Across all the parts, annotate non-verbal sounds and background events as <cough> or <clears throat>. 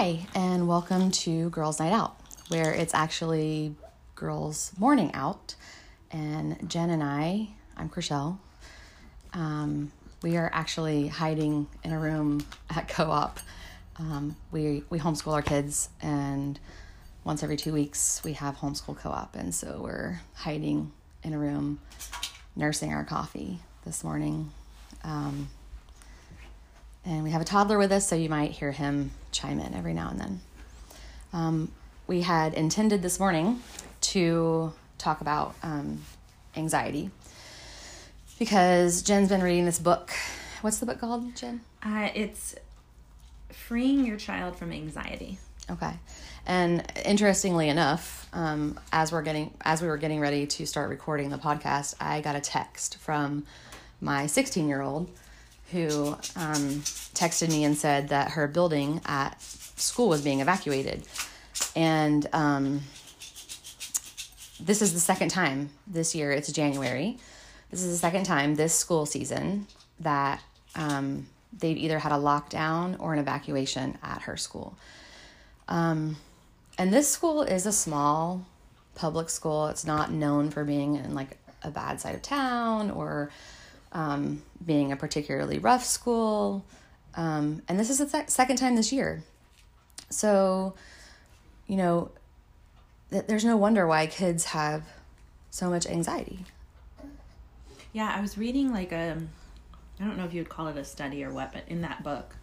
Hi, and welcome to Girls Night Out, where it's actually Girls Morning Out. And Jen and I, I'm Chriselle, um, we are actually hiding in a room at co op. Um, we, we homeschool our kids, and once every two weeks, we have homeschool co op. And so we're hiding in a room, nursing our coffee this morning. Um, and we have a toddler with us, so you might hear him chime in every now and then. Um, we had intended this morning to talk about um, anxiety because Jen's been reading this book. What's the book called, Jen? Uh, it's freeing your child from anxiety. Okay. And interestingly enough, um, as we're getting as we were getting ready to start recording the podcast, I got a text from my 16 year old who um, texted me and said that her building at school was being evacuated. And um, this is the second time this year, it's January. This is the second time this school season that um, they've either had a lockdown or an evacuation at her school. Um, and this school is a small public school. It's not known for being in like a bad side of town or um, being a particularly rough school. Um, and this is the second time this year. So, you know, th- there's no wonder why kids have so much anxiety. Yeah, I was reading like a, I don't know if you would call it a study or what, but in that book,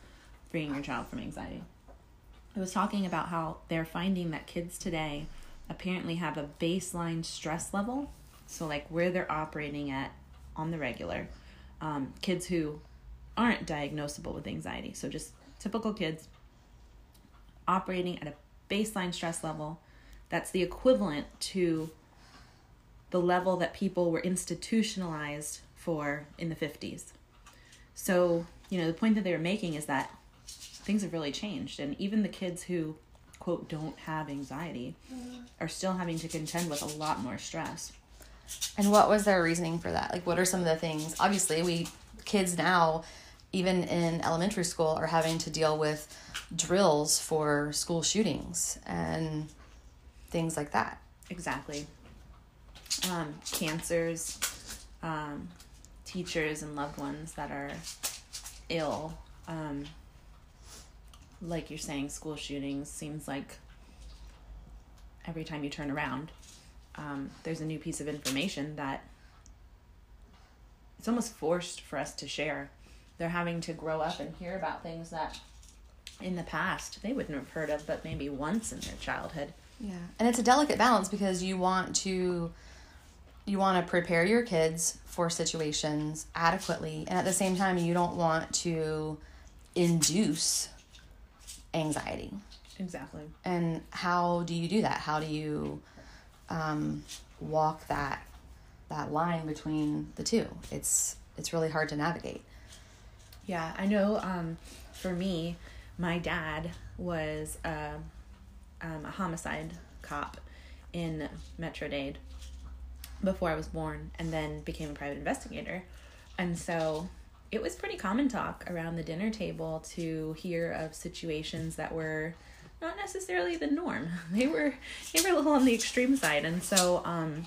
Freeing Your Child from Anxiety, it was talking about how they're finding that kids today apparently have a baseline stress level. So, like where they're operating at on the regular. Um, kids who aren't diagnosable with anxiety, so just typical kids operating at a baseline stress level that's the equivalent to the level that people were institutionalized for in the 50s. So, you know, the point that they were making is that things have really changed, and even the kids who, quote, don't have anxiety are still having to contend with a lot more stress. And what was their reasoning for that? Like, what are some of the things? Obviously, we kids now, even in elementary school, are having to deal with drills for school shootings and things like that. Exactly. Um, cancers, um, teachers and loved ones that are ill. Um, like you're saying, school shootings seems like every time you turn around, um, there's a new piece of information that it's almost forced for us to share. They're having to grow up and hear about things that in the past they wouldn't have heard of, but maybe once in their childhood. Yeah, and it's a delicate balance because you want to you want to prepare your kids for situations adequately, and at the same time, you don't want to induce anxiety. Exactly. And how do you do that? How do you um, walk that that line between the two. It's it's really hard to navigate. Yeah, I know. Um, for me, my dad was a, um, a homicide cop in Metro Dade before I was born, and then became a private investigator, and so it was pretty common talk around the dinner table to hear of situations that were not necessarily the norm. <laughs> They were they were a little on the extreme side, and so um,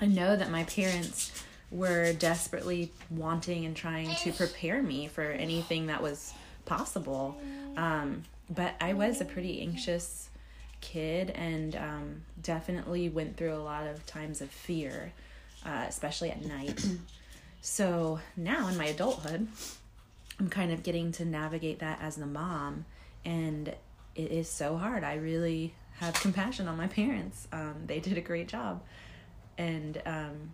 I know that my parents were desperately wanting and trying to prepare me for anything that was possible. Um, but I was a pretty anxious kid and um, definitely went through a lot of times of fear, uh, especially at night. <clears throat> so now in my adulthood, I'm kind of getting to navigate that as the mom, and it is so hard. I really have compassion on my parents. Um, they did a great job. And um,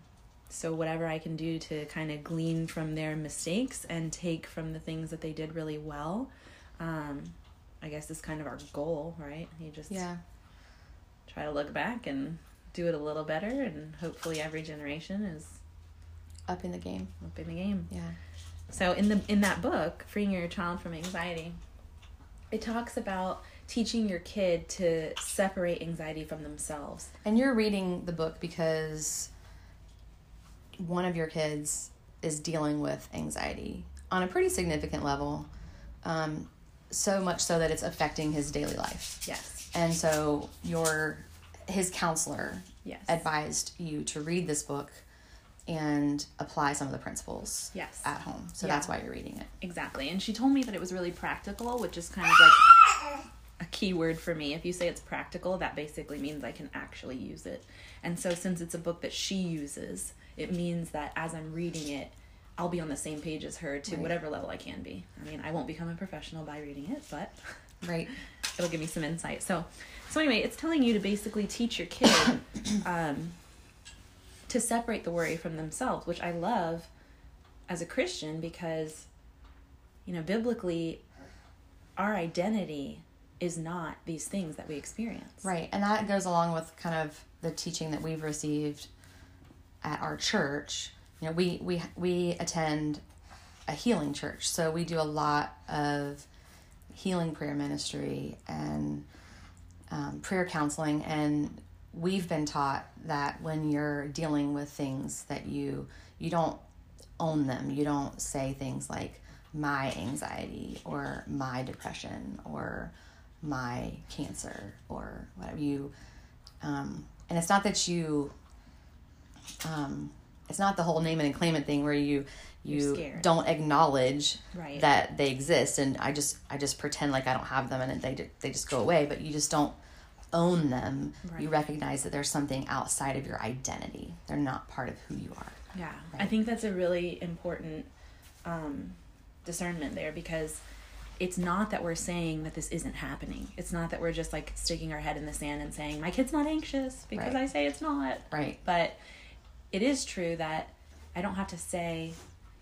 so, whatever I can do to kind of glean from their mistakes and take from the things that they did really well, um, I guess is kind of our goal, right? You just yeah. try to look back and do it a little better, and hopefully, every generation is up in the game. Up in the game. Yeah. So in the in that book, freeing your child from anxiety, it talks about teaching your kid to separate anxiety from themselves. And you're reading the book because one of your kids is dealing with anxiety on a pretty significant level. Um, so much so that it's affecting his daily life. Yes. And so your his counselor Yes. advised you to read this book and apply some of the principles Yes. at home. So Yeah. that's why you're reading it. Exactly. And she told me that it was really practical, which is kind of like a key word for me. If you say it's practical, that basically means I can actually use it. And so, since it's a book that she uses, it means that as I'm reading it, I'll be on the same page as her to Right. whatever level I can be. I mean, I won't become a professional by reading it, but <laughs> Right. it'll give me some insight. So, so anyway, it's telling you to basically teach your kid <coughs> um, to separate the worry from themselves, which I love as a Christian because, you know, biblically, our identity is not these things that we experience. Right. And that goes along with kind of the teaching that we've received at our church. You know, we we we attend a healing church. So we do a lot of healing prayer ministry and um, prayer counseling and we've been taught that when you're dealing with things that you you don't own them you don't say things like my anxiety or my depression or my cancer or whatever. You um, and it's not that you um, it's not the whole name it and claim it thing where you you don't acknowledge Right. that they exist. And i just i just pretend like i don't have them and they they just go away. But you just don't own them. You recognize that there's something outside of your identity. They're not part of who you are. Yeah, I think that's a really important um, discernment there because it's not that we're saying that this isn't happening. It's not that we're just like sticking our head in the sand and saying my kid's not anxious because Right. I say it's not. right But it is true that I don't have to say,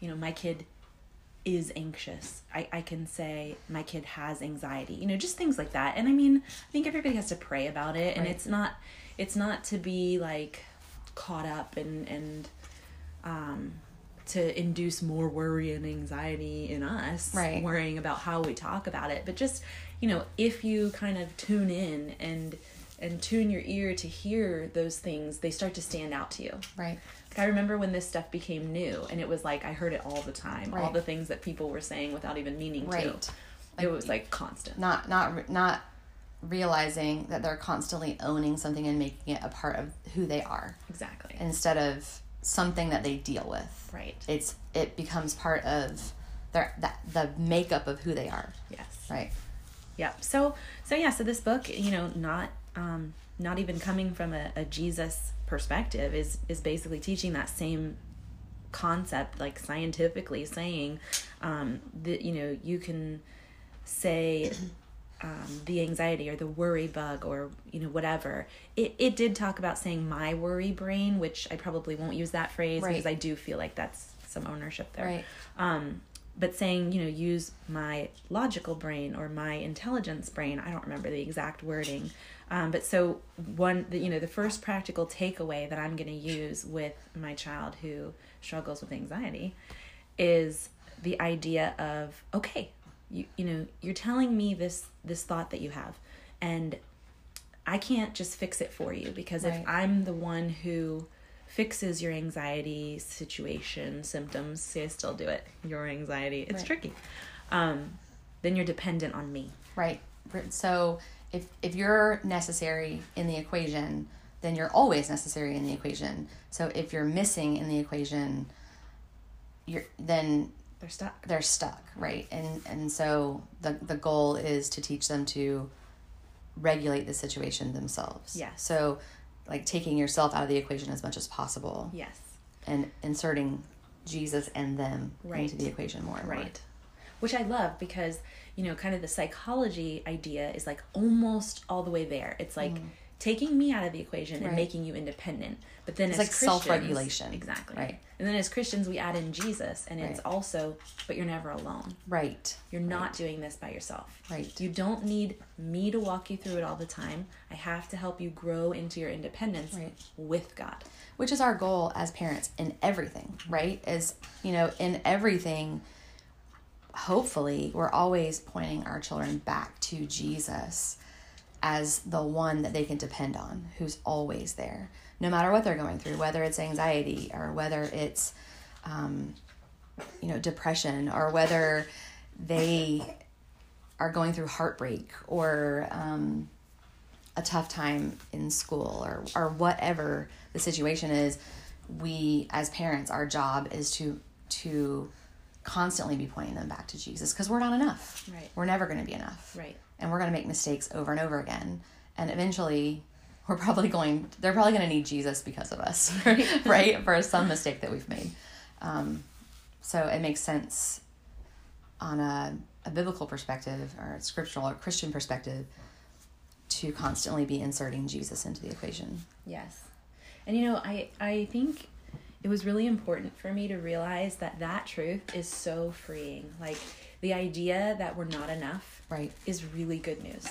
you know, my kid is anxious. I, I can say my kid has anxiety. You know, just things like that. And I mean, I think everybody has to pray about it and Right. it's not it's not to be like caught up and and um to induce more worry and anxiety in us Right. worrying about how we talk about it. But just you know if you kind of tune in and and tune your ear to hear those things they start to stand out to you. Right. Like I remember when this stuff became new and it was like I heard it all the time all the things that people were saying without even meaning Right. to it was like constant. Not not not realizing that they're constantly owning something and making it a part of who they are. Exactly. Instead of something that they deal with. Right. It's it becomes part of their that the makeup of who they are. Yes. Right. Yep. So so yeah, so this book, you know, not um not even coming from a, a Jesus perspective is is basically teaching that same concept like scientifically saying um that you know you can say um, the anxiety or the worry bug or you know whatever it, it did talk about saying my worry brain which i probably won't use that phrase Right. because i do feel like that's some ownership there Right. um, but saying you know use my logical brain or my intelligence brain i don't remember the exact wording um, but so one the, you know the first practical takeaway that i'm going to use with my child who struggles with anxiety is the idea of okay you you know you're telling me this this thought that you have. And i can't just fix it for you because Right. if i'm the one who fixes your anxiety situation symptoms see i still do it. Your anxiety it's Right. tricky. Um then you're dependent on me. Right. So if if you're necessary in the equation then you're always necessary in the equation. So if you're missing in the equation you're then they're stuck. They're stuck right? And and so the the goal is to teach them to regulate the situation themselves. Yeah. so like taking yourself out of the equation as much as possible. Yes. And inserting jesus and them Right. into the equation more and more. right which i love because you know kind of the psychology idea is like almost all the way there. It's like mm. Taking me out of the equation and Mm. Making you independent. But then It's like Christians- self-regulation. exactly. Right. and then as christians we add in jesus and it's also but you're never alone. Right. You're not doing this by yourself. Right. you don't need me to walk you through it all the time. I have to help you grow into your independence Right. with god. Which is our goal as parents in everything right? Is you know in everything hopefully we're always pointing our children back to jesus as the one that they can depend on who's always there no matter what they're going through whether it's anxiety or whether it's um, you know depression or whether they are going through heartbreak or um, a tough time in school or or whatever the situation is, we as parents, our job is to to constantly be pointing them back to Jesus because we're not enough. Right. We're never going to be enough. Right. And we're going to make mistakes over and over again. And eventually, we're probably going, they're probably going to need Jesus because of us, <laughs> <laughs> right? For some mistake that we've made. Um, so it makes sense on a, a biblical perspective or a scriptural or Christian perspective to constantly be inserting Jesus into the equation. Yes. And you know, I I think it was really important for me to realize that that truth is so freeing. Like the idea that we're not enough Right. is really good news.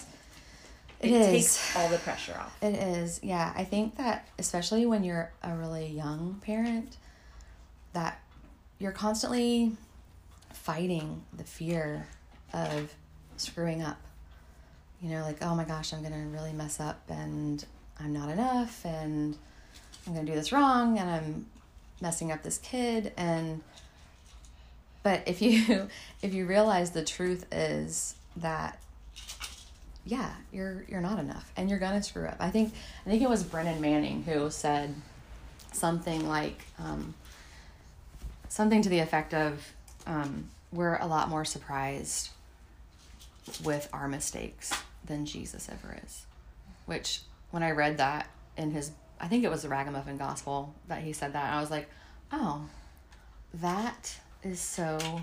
It takes all the pressure off. It is, yeah. I think that especially when you're a really young parent, that you're constantly fighting the fear of screwing up. You know, like, oh my gosh, I'm gonna really mess up and I'm not enough and I'm gonna do this wrong and I'm messing up this kid and but if you <laughs> if you realize the truth is that yeah, you're you're not enough and you're gonna screw up. I think I think it was Brennan Manning who said something like um, something to the effect of um, we're a lot more surprised with our mistakes than Jesus ever is. Which when I read that in his I think it was the Ragamuffin Gospel that he said that I was like, oh, that is so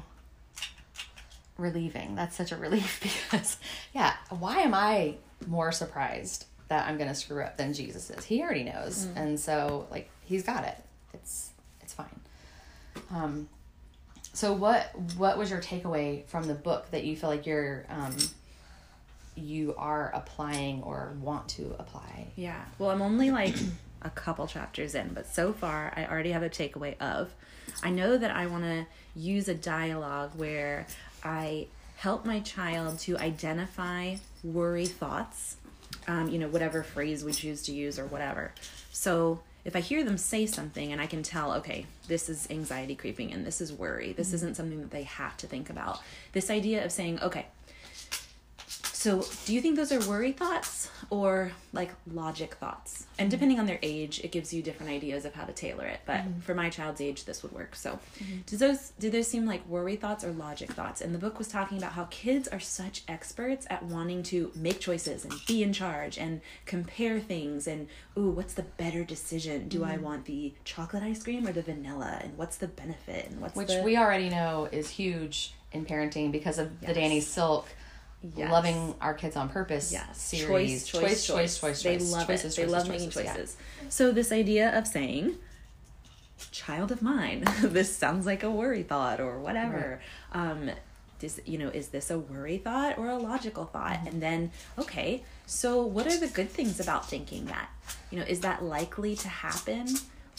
relieving. That's such a relief <laughs> because, yeah, why am I more surprised that I'm gonna screw up than Jesus is? He already knows, and so like he's got it. It's it's fine. Um, so what what was your takeaway from the book that you feel like you're um you are applying or want to apply? Yeah. Well, I'm only like a couple chapters in, but so far I already have a takeaway of I know that I want to use a dialogue where I help my child to identify worry thoughts, um, you know, whatever phrase we choose to use or whatever. So if I hear them say something and I can tell, okay, this is anxiety creeping in, this is worry, this isn't something that they have to think about. This idea of saying, okay, so, do you think those are worry thoughts or like logic thoughts? And depending on their age, it gives you different ideas of how to tailor it. But mm-hmm. for my child's age, this would work. So, mm-hmm. do those do those seem like worry thoughts or logic thoughts? And the book was talking about how kids are such experts at wanting to make choices and be in charge and compare things and ooh, what's the better decision? Do I mm-hmm. want the chocolate ice cream or the vanilla? And what's the benefit? And what's Which the we already know is huge in parenting because of the Danny Silk Yes. loving our kids on purpose Yes. series. Choice, choice, choice, choice, They choice, love choices, it. They choices, love making choices, yeah. So this idea of saying, "Child of mine," <laughs> this sounds like a worry thought or whatever. Um, this, you know, is this a worry thought or a logical thought? Mm-hmm. And then, okay, so what are the good things about thinking that? You know, is that likely to happen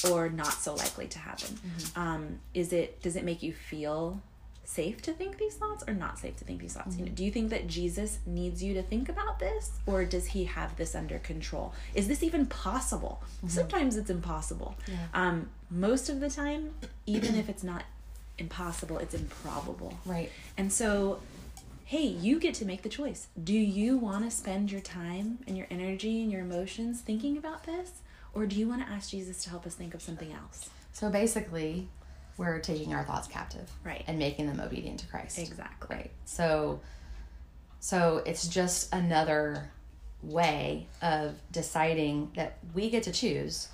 or not so likely to happen? Mm-hmm. Um, is it? Does it make you feel? Safe to think these thoughts or not safe to think these thoughts? You Mm-hmm. know, do you think that Jesus needs you to think about this or does he have this under control? Is this even possible? Sometimes it's impossible. Mm-hmm. Yeah. Um, most of the time, even if it's not impossible, it's improbable. Right. And so, hey, you get to make the choice. Do you want to spend your time and your energy and your emotions thinking about this? Or do you want to ask Jesus to help us think of something else? So basically, we're taking our thoughts captive, Right. and making them obedient to Christ. Exactly. Right. So, so it's just another way of deciding that we get to choose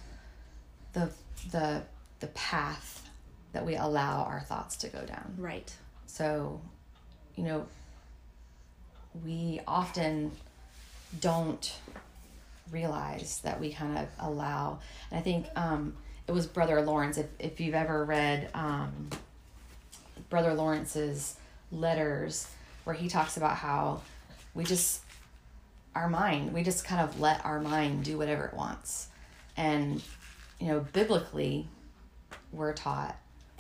the the the path that we allow our thoughts to go down. Right. So, you know, we often don't realize that we kind of allow. And I think um, it was Brother Lawrence. If if you've ever read um, Brother Lawrence's letters, where he talks about how we just our mind, we just kind of let our mind do whatever it wants, and you know, biblically, we're taught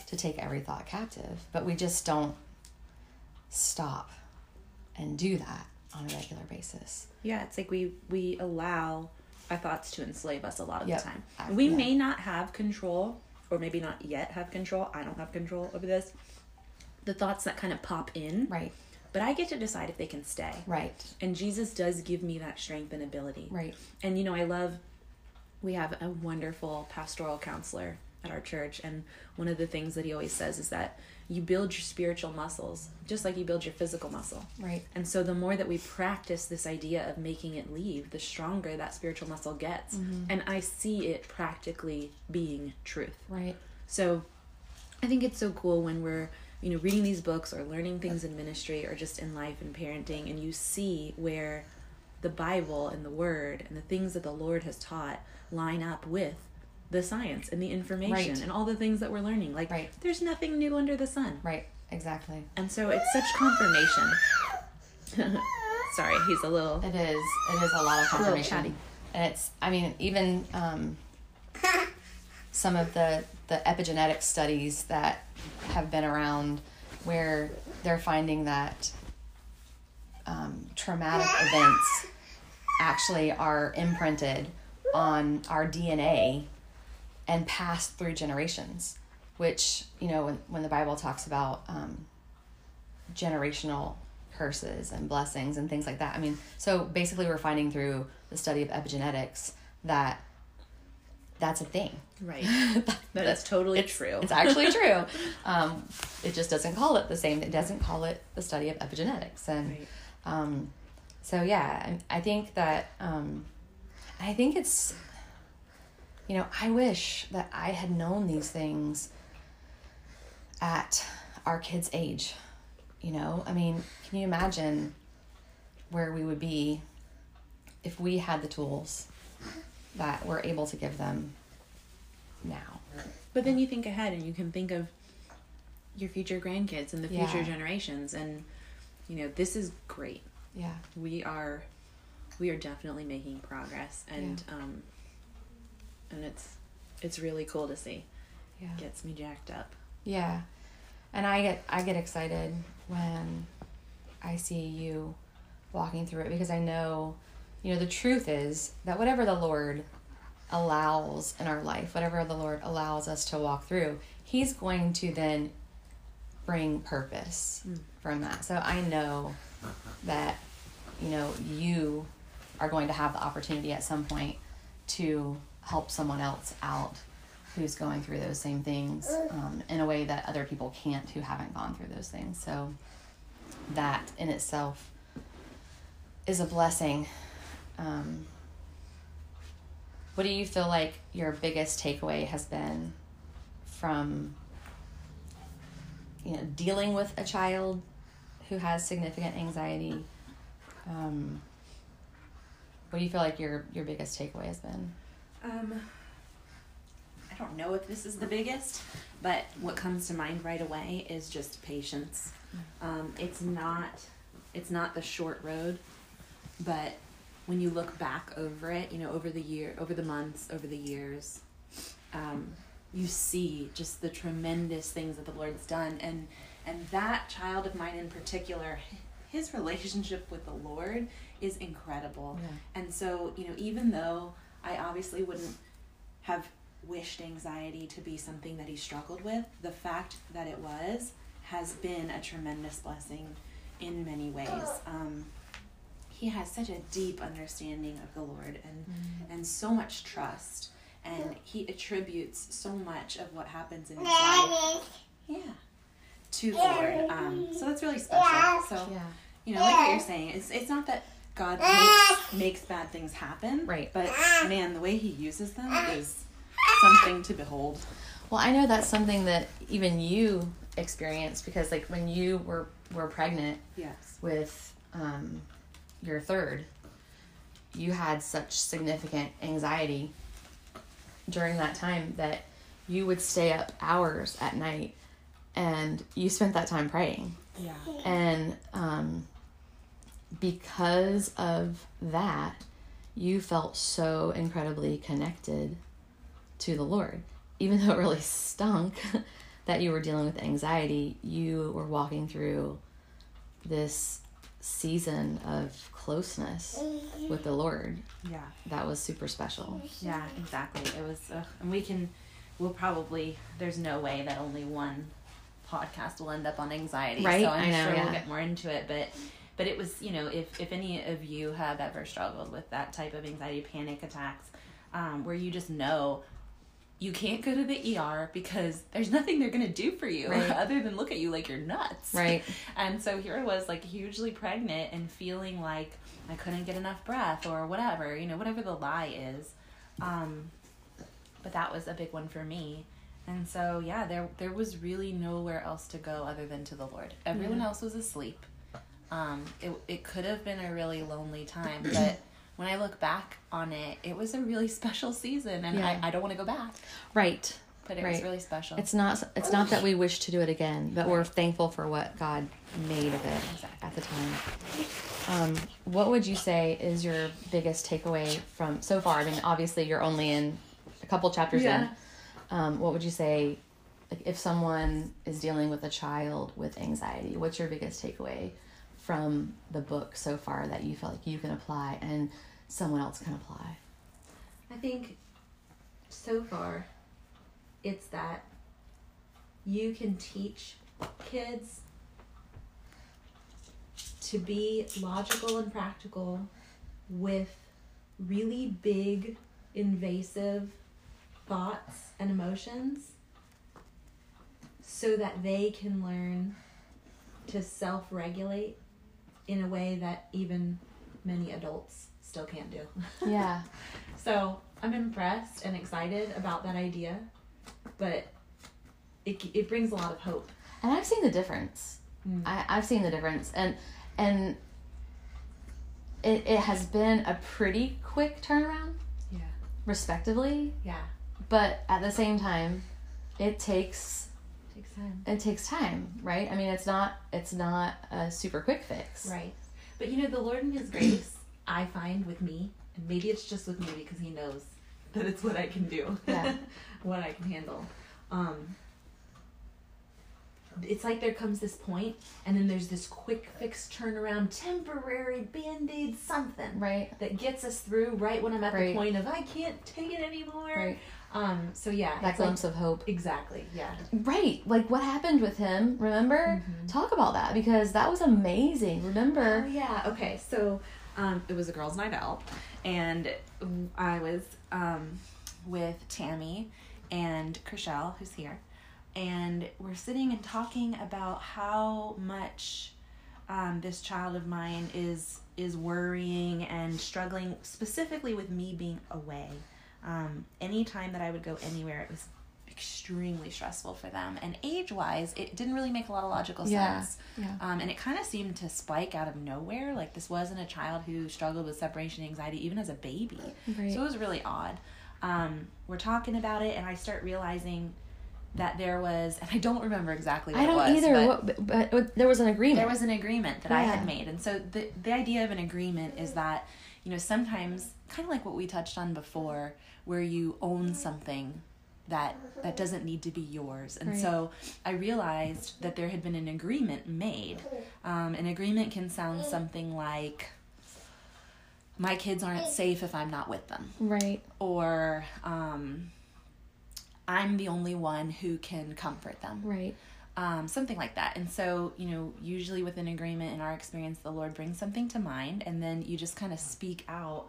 to take every thought captive, but we just don't stop and do that on a regular basis. Yeah, it's like we we allow our thoughts to enslave us a lot of Yep. the time. I- we yeah. may not have control, or maybe not yet have control. I don't have control over this. The thoughts that kind of pop in, Right. but I get to decide if they can stay. Right. And Jesus does give me that strength and ability. Right. And you know, I love we have a wonderful pastoral counselor at our church and one of the things that he always says is that you build your spiritual muscles just like you build your physical muscle. Right. And so the more that we practice this idea of making it leave, the stronger that spiritual muscle gets. Mm-hmm. And I see it practically being truth. Right. So I think it's so cool when we're, you know, reading these books or learning things in ministry or just in life and parenting and you see where the Bible and the word and the things that the Lord has taught line up with the science and the information Right. and all the things that we're learning. Like Right. there's nothing new under the sun. Right. Exactly. And so it's such confirmation. <laughs> Sorry, he's a little It is. It is a lot of confirmation. And it's. I mean, even um, some of the the epigenetic studies that have been around, where they're finding that um, traumatic events actually are imprinted on our DNA and passed through generations. Which you know, when when the Bible talks about um, generational curses and blessings and things like that. I mean, so basically, we're finding through the study of epigenetics that that's a thing. right. <laughs> that, That is totally It's true. It's actually true. <laughs> Um, it just doesn't call it the same. It doesn't call it the study of epigenetics. And Right. um, so, yeah, I, I think that um, I think it's you know I wish that I had known these things at our kids' age. You know, I mean, can you imagine where we would be if we had the tools that we're able to give them now? But then you think ahead and you can think of your future grandkids and the future Yeah. generations and you know, this is great. Yeah. We are we are definitely making progress and um and it's it's really cool to see. Yeah. Gets me jacked up. Yeah. And I get I get excited when I see you walking through it because I know, you know, the truth is that whatever the Lord allows in our life, whatever the Lord allows us to walk through, he's going to then bring purpose hmm. from that. So I know that you know, you are going to have the opportunity at some point to help someone else out who's going through those same things um, in a way that other people can't who haven't gone through those things. So that in itself is a blessing. Um, what do you feel like your biggest takeaway has been from you know dealing with a child who has significant anxiety? Um, what do you feel like your your biggest takeaway has been? Um, I don't know if this is the biggest, but what comes to mind right away is just patience. Um, it's not, it's not the short road, but when you look back over it, you know, over the year, over the months, over the years, um, you see just the tremendous things that the Lord's done, and and that child of mine in particular, his relationship with the Lord is incredible. Yeah. And so, you know, even though I obviously wouldn't have wished anxiety to be something that he struggled with, the fact that it was has been a tremendous blessing in many ways. Um, he has such a deep understanding of the Lord and and so much trust, and he attributes so much of what happens in his life, yeah, to the Lord. Um, so that's really special. So Yeah. you know, like what you're saying, it's it's not that God makes, makes bad things happen, Right. But man, the way He uses them is something to behold. Well, I know that's something that even you experienced because, like, when you were were pregnant Yes. with um, your third, you had such significant anxiety during that time that you would stay up hours at night, and you spent that time praying. Yeah. And um, because of that, you felt so incredibly connected to the Lord. Even though it really stunk <laughs> that you were dealing with anxiety, you were walking through this season of closeness with the Lord. Yeah. That was super special. Yeah. Exactly. It was, uh, and we can, we'll probably. There's no way that only one podcast will end up on anxiety. Right, So I'm I know, sure yeah. we'll get more into it, but but it was you know if if any of you have ever struggled with that type of anxiety panic attacks, um, where you just know you can't go to the ER because there's nothing they're gonna do for you Right. other than look at you like you're nuts. Right. <laughs> And so here I was like hugely pregnant and feeling like I couldn't get enough breath or whatever, you know, whatever the lie is. Um, but that was a big one for me. And so yeah, there there was really nowhere else to go other than to the Lord. Everyone else was asleep. Um, it it could have been a really lonely time, but <clears throat> when I look back on it, it was a really <laughs> special season, and Yeah. I, I don't want to go back, Right. but it was really special. It's not it's not that we wish to do it again, but we're thankful for what God made of it Exactly. at the time. Um, what would you say is your biggest takeaway from so far? I mean, obviously you're only in a couple chapters Yeah. in. Um, what would you say like if someone is dealing with a child with anxiety, what's your biggest takeaway from the book so far that you feel like you can apply and someone else can apply? I think so far it's that you can teach kids to be logical and practical with really big, invasive thoughts and emotions so that they can learn to self regulate in a way that even many adults still can't do. <laughs> Yeah. So I'm impressed and excited about that idea, but it, it brings a lot of hope. And I've seen the difference. Mm. I, I've seen the difference, and and it it has been a pretty quick turnaround, Yeah. respectively. Yeah. But at the same time, it takes Takes time. it takes time, right? I mean, it's not it's not a super quick fix. Right. But you know, the Lord in His grace, I find with me, and maybe it's just with me because He knows that it's what I can do, Yeah. <laughs> what I can handle. Um, it's like there comes this point, and then there's this quick fix turnaround, temporary band aid, something. Right. that gets us through right when I'm at Right. the point of I can't take it anymore. Right. Um. So yeah, That it's like- glimpse of hope. exactly. Yeah. Right. Like what happened with him? Remember? Mhm. Talk about that because that was amazing. Oh Remember? yeah. Okay. So, um, it was a girls' night out, and I was um with Tammy and Chriselle, who's here, and we're sitting and talking about how much um, this child of mine is is worrying and struggling specifically with me being away. Um, anytime that I would go anywhere, it was extremely stressful for them. And age wise, it didn't really make a lot of logical Yeah. sense. Yeah. Um, and it kind of seemed to spike out of nowhere. Like this wasn't a child who struggled with separation anxiety even as a baby. Right. So it was really odd. Um, we're talking about it, and I start realizing that there was, and I don't remember exactly what I don't it was. either. but- What, but, but, but there was an agreement. there was an agreement that I had made. And so the the idea of an agreement is that, you know, sometimes kind of like what we touched on before where you own something that that doesn't need to be yours. And Right. so I realized that there had been an agreement made. Um, an agreement can sound something like my kids aren't safe if I'm not with them right. or um, I'm the only one who can comfort them Right. Um, something like that. And so, you know, usually with an agreement, in our experience, the Lord brings something to mind, and then you just kind of speak out.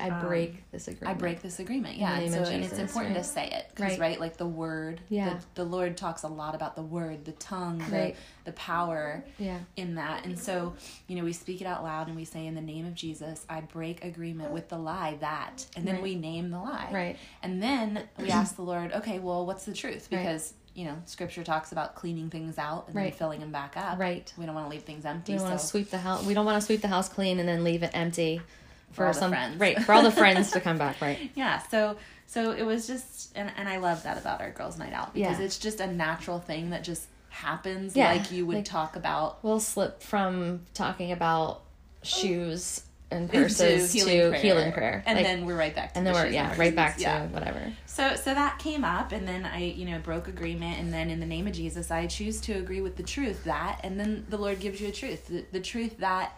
I Um, break this agreement. I break this agreement, yeah. And so, of and it's important right. to say it, 'cause, Right. right. Like the word, Yeah. The, the Lord talks a lot about the word, the tongue, the Right. the power Yeah. in that. And so, you know, we speak it out loud and we say, in the name of Jesus, I break agreement with the lie that, and then Right. we name the lie, Right. and then we <clears throat> ask the Lord, okay, well, what's the truth? Right. Because you know, Scripture talks about cleaning things out and then filling them back up. Right. We don't want to leave things empty. We so want to sweep the house. We don't want to sweep the house clean and then leave it empty for, all the some friends. right for all the friends to <laughs> come back. Right. yeah, so so it was just, and and I love that about our girls' night out because Yeah. it's just a natural thing that just happens, Yeah, like you would like- talk about We'll slip from talking about shoes and into purses to healing prayer, and Like, then we're right back. to and then we're yeah right back to Yeah. whatever. So so that came up and then I, you know, broke agreement and then in the name of Jesus I choose to agree with the truth that and then the Lord gives you a truth. The, the truth that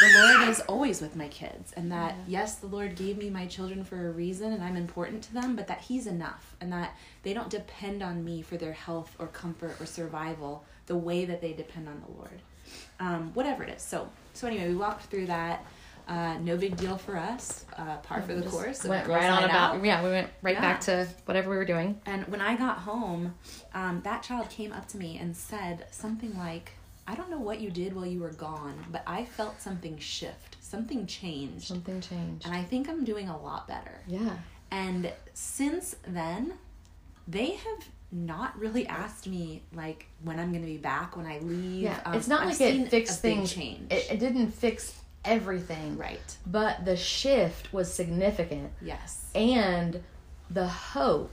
the Lord is always with my kids, and that yes, the Lord gave me my children for a reason, and I'm important to them, but that He's enough, and that they don't depend on me for their health or comfort or survival the way that they depend on the Lord, um, whatever it is. So, so anyway, we walked through that. Uh, no big deal for us. Uh, par for the course. Went right on about out. yeah. We went right Yeah. back to whatever we were doing. And when I got home, um, that child came up to me and said something like, I don't know what you did while you were gone, but I felt something shift, something changed. Something changed. And I think I'm doing a lot better. Yeah. And since then, they have not really asked me like when I'm going to be back, when I leave. Yeah. Um, it's not I've like it fixed things. Change. It, it didn't fix everything. right. But the shift was significant, Yes. and the hope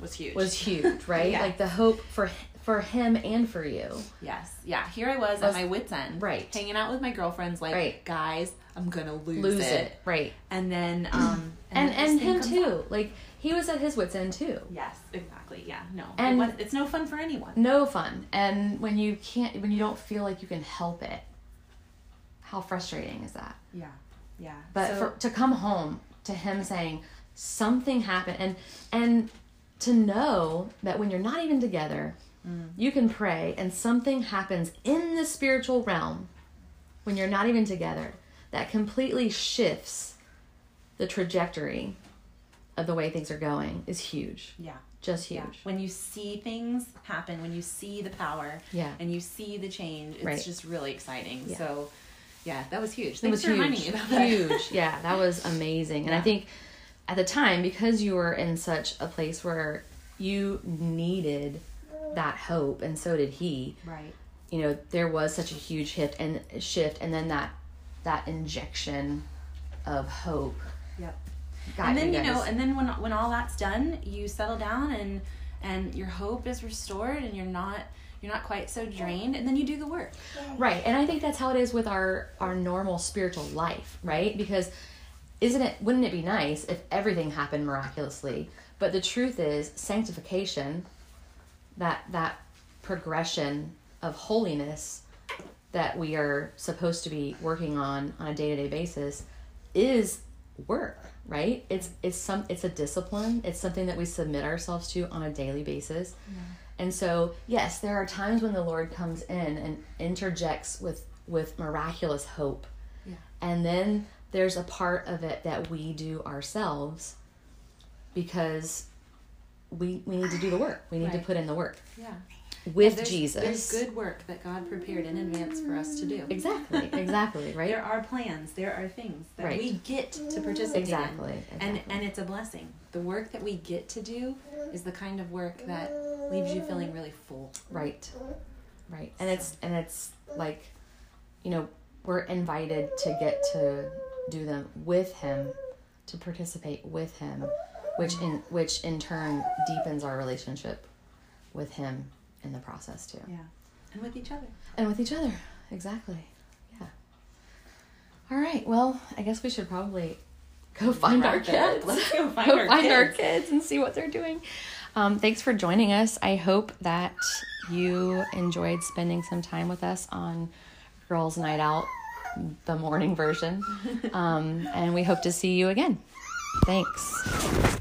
Was huge. was huge, <laughs> right? Yeah. Like the hope for for him and for you. Yes. Yeah. Here I was, Was- at my wits end. right. Hanging out with my girlfriends, like, Right. guys, I'm going to lose, Lose it. it, right? And then, <clears throat> um, And then and, him too. up. Like he was at his wits end too. Yes, exactly. Yeah. No. And- it was, it's no fun for anyone. No fun. And when you can't, when you don't feel like you can help it, how frustrating is that? Yeah. Yeah. But So- for to come home to him saying something happened and and to know that when you're not even together, Mm. you can pray and something happens in the spiritual realm when you're not even together that completely shifts the trajectory of the way things are going is huge. yeah. Just huge. Yeah. When you see things happen, when you see the power, Yeah. and you see the change, it's Right. just really exciting. Yeah. So, yeah, that was huge. Thanks was for reminding huge. me about that. Huge. <laughs> Yeah, that was amazing. And I think at the time, because you were in such a place where you needed that hope, and so did he. Right. You know, there was such a huge shift and shift, and then that that injection of hope. Yep. got and then you, know, and then when when all that's done, you settle down and and your hope is restored, and you're not you're not quite so drained, and then you do the work. Right. And I think that's how it is with our our normal spiritual life, right? Because isn't it wouldn't it be nice if everything happened miraculously? But the truth is sanctification that that progression of holiness that we are supposed to be working on on a day-to-day basis is work, right? It's it's some it's a discipline. It's something that we submit ourselves to on a daily basis. And so, yes, there are times when the Lord comes in and interjects with with miraculous hope. Yeah. And then there's a part of it that we do ourselves because we we need to do the work. We need to put in the work Yeah. With There's, Jesus. There's good work that God prepared in advance for us to do. Exactly. <laughs> Exactly, right? There are plans. There are things that Right. we get to participate Exactly, in, and exactly. and it's a blessing. The work that we get to do is the kind of work that leaves you feeling really full. Right. Right. And it's and it's like, you know, we're invited to get to do them with him, to participate with him, which in which in turn deepens our relationship with him in the process too. Yeah, and with each other. And with each other. Exactly. Yeah. All right. Well, I guess we should probably go find our it kids. Let's go <laughs> find Go our find our kids. kids and see what they're doing. Um, thanks for joining us. I hope that you enjoyed spending some time with us on Girls Night Out, the morning version. <laughs> Um, and we hope to see you again. Thanks.